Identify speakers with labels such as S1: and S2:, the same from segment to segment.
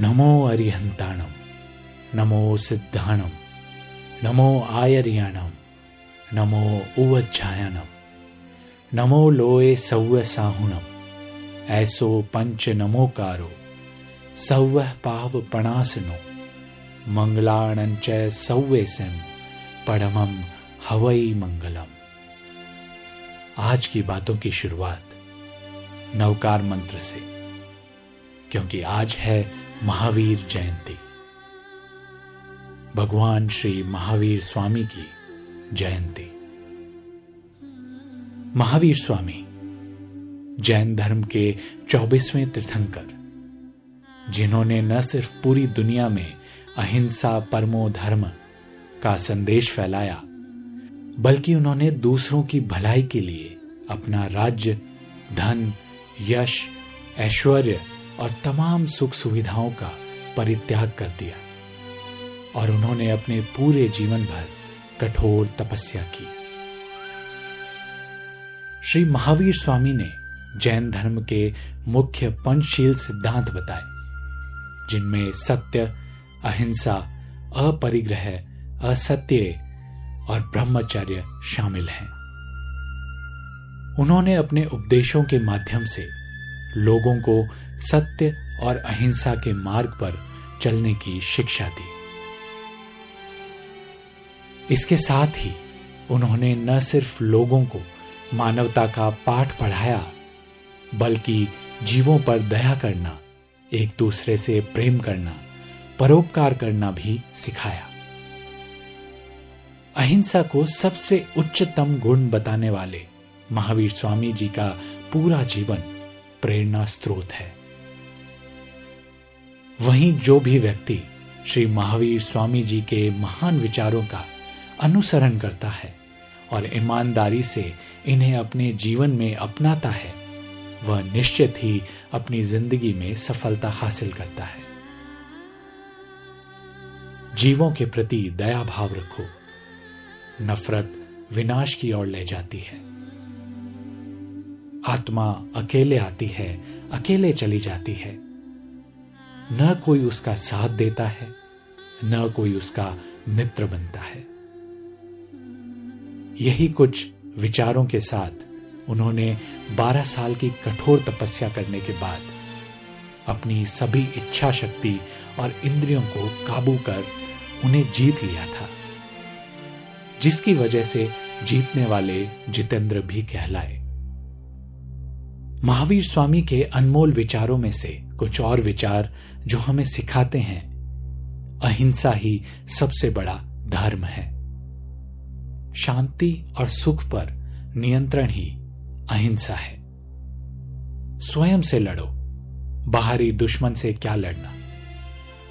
S1: नमो अरिहंताणम नमो सिद्धाणम, नमो आयरियाणम, नमो उवज्जायनम नमो लोए सौव साहुणम ऐसो पंच नमोकारो सौव पाव पणासनो मंगलाणंच सौवे सिम पड़मम हवई मंगलम। आज की बातों की शुरुआत नवकार मंत्र से, क्योंकि आज है महावीर जयंती। भगवान श्री महावीर स्वामी की जयंती। महावीर स्वामी, जैन धर्म के चौबीसवें तीर्थंकर, जिन्होंने न सिर्फ़ पूरी दुनिया में अहिंसा परमो धर्म का संदेश फैलाया, बल्कि उन्होंने दूसरों की भलाई के लिए अपना राज्य, धन, यश, ऐश्वर्य और तमाम सुख सुविधाओं का परित्याग कर दिया। और उन्होंने अपने पूरे जीवन भर कठोर तपस्या की। श्री महावीर स्वामी ने जैन धर्म के मुख्य पंचशील सिद्धांत बताए, जिनमें सत्य, अहिंसा, अपरिग्रह, असत्य और ब्रह्मचर्य शामिल हैं। उन्होंने अपने उपदेशों के माध्यम से लोगों को सत्य और अहिंसा के मार्ग पर चलने की शिक्षा दी। इसके साथ ही उन्होंने न सिर्फ़ लोगों को मानवता का पाठ पढ़ाया, बल्कि जीवों पर दया करना, एक दूसरे से प्रेम करना, परोपकार करना भी सिखाया। अहिंसा को सबसे उच्चतम गुण बताने वाले महावीर स्वामी जी का पूरा जीवन प्रेरणा स्रोत है। वहीं जो भी व्यक्ति श्री महावीर स्वामी जी के महान विचारों का अनुसरण करता है और ईमानदारी से इन्हें अपने जीवन में अपनाता है, वह निश्चित ही अपनी ज़िंदगी में सफलता हासिल करता है। जीवों के प्रति दया भाव रखो। नफरत विनाश की ओर ले जाती है। आत्मा अकेले आती है, अकेले चली जाती है। न कोई उसका साथ देता है, न कोई उसका मित्र बनता है। यही कुछ विचारों के साथ उन्होंने 12 साल की कठोर तपस्या करने के बाद अपनी सभी इच्छा शक्ति और इंद्रियों को काबू कर उन्हें जीत लिया था, जिसकी वजह से जीतने वाले जितेंद्र भी कहलाए। महावीर स्वामी के अनमोल विचारों में से कुछ और विचार जो हमें सिखाते हैं। अहिंसा ही सबसे बड़ा धर्म है। शांति और सुख पर नियंत्रण ही अहिंसा है। स्वयं से लड़ो, बाहरी दुश्मन से क्या लड़ना?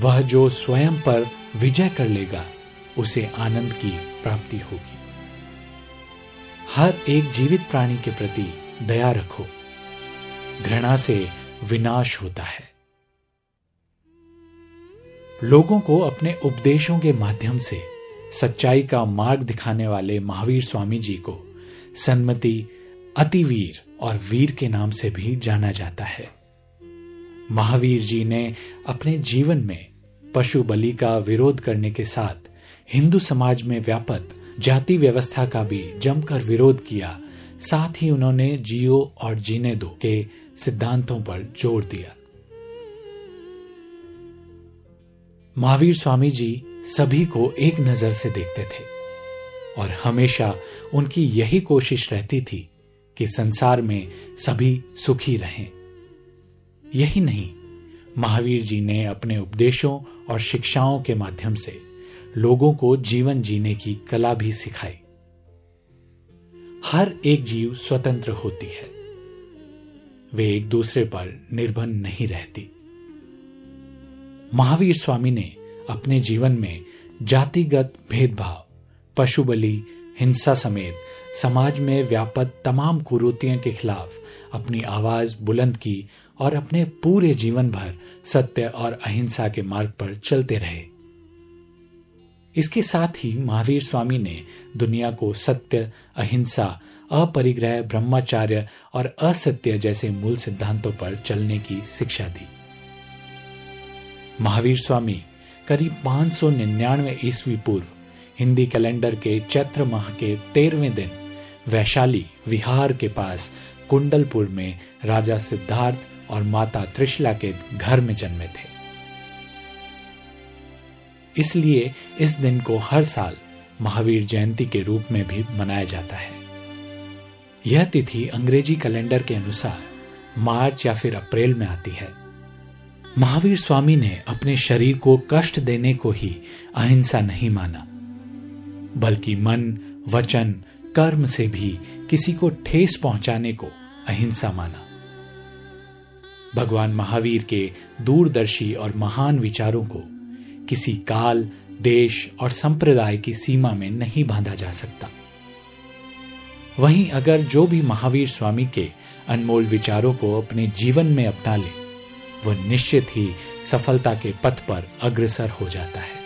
S1: वह जो स्वयं पर विजय कर लेगा, उसे आनंद की प्राप्ति होगी। हर एक जीवित प्राणी के प्रति दया रखो। घृणा से विनाश होता है। लोगों को अपने उपदेशों के माध्यम से सच्चाई का मार्ग दिखाने वाले महावीर स्वामी जी को सन्मति, अतिवीर और वीर के नाम से भी जाना जाता है। महावीर जी ने अपने जीवन में पशु बलि का विरोध करने के साथ हिंदू समाज में व्यापक जाति व्यवस्था का भी जमकर विरोध किया। साथ ही उन्होंने जियो और जीने दो के सिद्धांतों पर ज़ोर दिया। महावीर स्वामी जी सभी को एक नज़र से देखते थे और हमेशा उनकी यही कोशिश रहती थी कि संसार में सभी सुखी रहें। यही नहीं, महावीर जी ने अपने उपदेशों और शिक्षाओं के माध्यम से लोगों को जीवन जीने की कला भी सिखाई। हर एक जीव स्वतंत्र होती है। वे एक दूसरे पर निर्भर नहीं रहती। महावीर स्वामी ने अपने जीवन में जातिगत भेदभाव पशु बलि हिंसा समेत समाज में व्यापक तमाम कुरूतियों के खिलाफ अपनी आवाज़ बुलंद की और अपने पूरे जीवन भर सत्य और अहिंसा के मार्ग पर चलते रहे। इसके साथ ही महावीर स्वामी ने दुनिया को सत्य, अहिंसा अपरिग्रह, ब्रह्मचार्य और असत्य जैसे मूल सिद्धांतों पर चलने की शिक्षा दी। महावीर स्वामी, करीब 599 ईस्वी पूर्व, हिंदी कैलेंडर के चैत्र माह के तेरहवें दिन, वैशाली, विहार के पास कुंडलपुर में राजा सिद्धार्थ और माता त्रिशला के घर में जन्मे थे। इसलिए इस दिन को हर साल महावीर जयंती के रूप में भी मनाया जाता है। यह तिथि अंग्रेज़ी कैलेंडर के अनुसार मार्च या फिर अप्रैल में आती है। महावीर स्वामी ने अपने शरीर को कष्ट देने को ही अहिंसा नहीं माना, बल्कि मन, वचन, कर्म से भी किसी को ठेस पहुँचाने को अहिंसा माना। भगवान महावीर के दूरदर्शी और महान विचारों को किसी काल, देश और संप्रदाय की सीमा में नहीं बांधा जा सकता। वहीं अगर जो भी महावीर स्वामी के अनमोल विचारों को अपने जीवन में अपना ले, वह निश्चित ही सफलता के पथ पर अग्रसर हो जाता है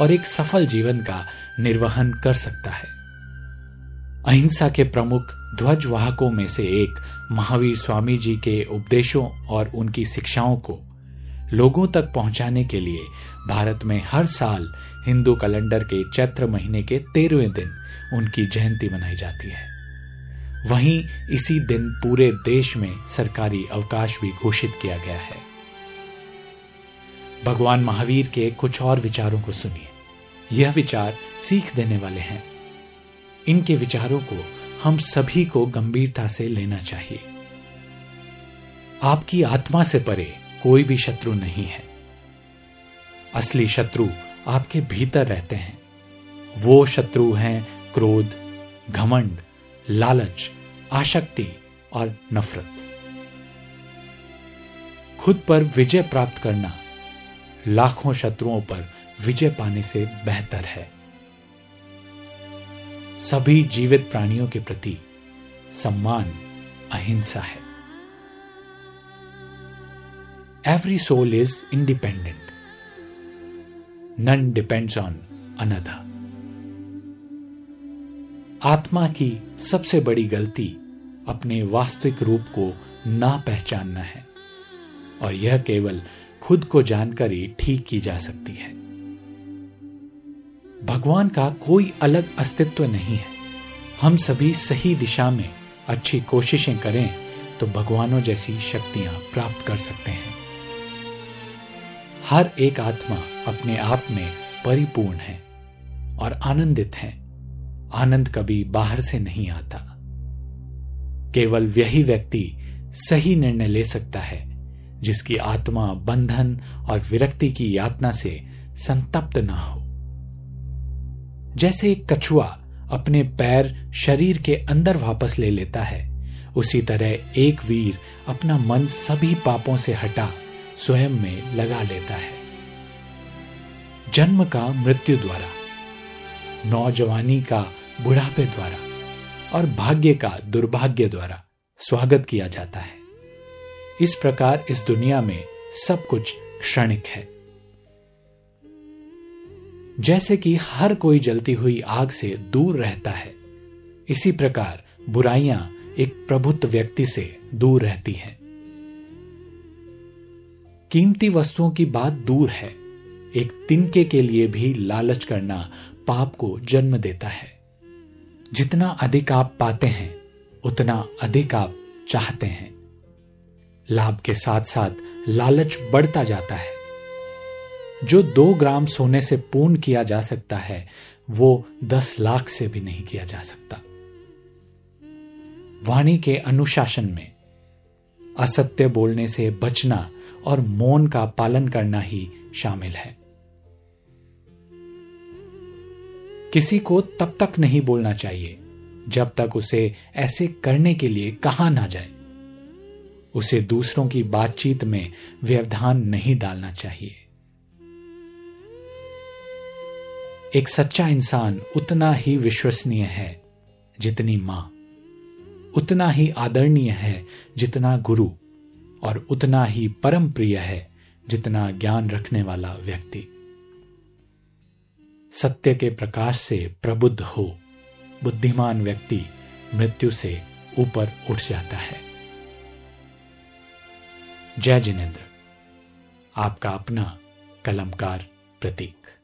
S1: और एक सफल जीवन का निर्वहन कर सकता है। अहिंसा के प्रमुख ध्वज वाहकों में से एक महावीर स्वामी जी के उपदेशों और उनकी शिक्षाओं को लोगों तक पहुँचाने के लिए भारत में हर साल हिंदू कैलेंडर के चैत्र महीने के तेरहवें दिन उनकी जयंती मनाई जाती है। वहीं इसी दिन पूरे देश में सरकारी अवकाश भी घोषित किया गया है। भगवान महावीर के कुछ और विचारों को सुनिए। यह विचार सीख देने वाले हैं। इनके विचारों को हम सभी को गंभीरता से लेना चाहिए। आपकी आत्मा से परे कोई भी शत्रु नहीं है। असली शत्रु आपके भीतर रहते हैं। वो शत्रु हैं क्रोध, घमंड, लालच, आशक्ति और नफरत। खुद पर विजय प्राप्त करना लाखों शत्रुओं पर विजय पाने से बेहतर है। सभी जीवित प्राणियों के प्रति सम्मान, अहिंसा है। Every soul is independent none depends on another आत्मा की सबसे बड़ी गलती अपने वास्तविक रूप को ना पहचानना है, और यह केवल खुद को जानकर ही ठीक की जा सकती है। भगवान का कोई अलग अस्तित्व नहीं है। हम सभी सही दिशा में अच्छी कोशिशें करें तो भगवानों जैसी शक्तियाँ प्राप्त कर सकते हैं। हर एक आत्मा अपने आप में परिपूर्ण है और आनंदित है। आनंद कभी बाहर से नहीं आता। केवल वही व्यक्ति सही निर्णय ले सकता है, जिसकी आत्मा बंधन और विरक्ति की यातना से संतप्त ना हो। जैसे एक कछुआ अपने पैर शरीर के अंदर वापस ले लेता है, उसी तरह एक वीर अपना मन सभी पापों से हटा स्वयं में लगा लेता है। जन्म का मृत्यु द्वारा नौजवानी का बुढ़ापे द्वारा और भाग्य का दुर्भाग्य द्वारा स्वागत किया जाता है। इस प्रकार इस दुनिया में सब कुछ क्षणिक है। जैसे कि हर कोई जलती हुई आग से दूर रहता है, इसी प्रकार बुराइयाँ एक प्रभुत्व व्यक्ति से दूर रहती हैं। कीमती वस्तुओं की बात दूर है, एक तिनके के लिए भी लालच करना पाप को जन्म देता है। जितना अधिक आप पाते हैं, उतना अधिक आप चाहते हैं। लाभ के साथ साथ लालच बढ़ता जाता है। जो दो ग्राम सोने से पूर्ण किया जा सकता है, वो दस लाख से भी नहीं किया जा सकता। वाणी के अनुशासन में, असत्य बोलने से बचना और मौन का पालन करना ही शामिल है। किसी को तब तक नहीं बोलना चाहिए, जब तक उसे ऐसे करने के लिए कहा ना जाए। उसे दूसरों की बातचीत में व्यवधान नहीं डालना चाहिए। एक सच्चा इंसान उतना ही विश्वसनीय है जितनी माँ, उतना ही आदरणीय है जितना गुरु, और उतना ही परम प्रिय है जितना ज्ञान रखने वाला व्यक्ति। सत्य के प्रकाश से प्रबुद्ध हो। बुद्धिमान व्यक्ति मृत्यु से ऊपर उठ जाता है। जय जिनेन्द्र, आपका अपना कलमकार प्रतीक।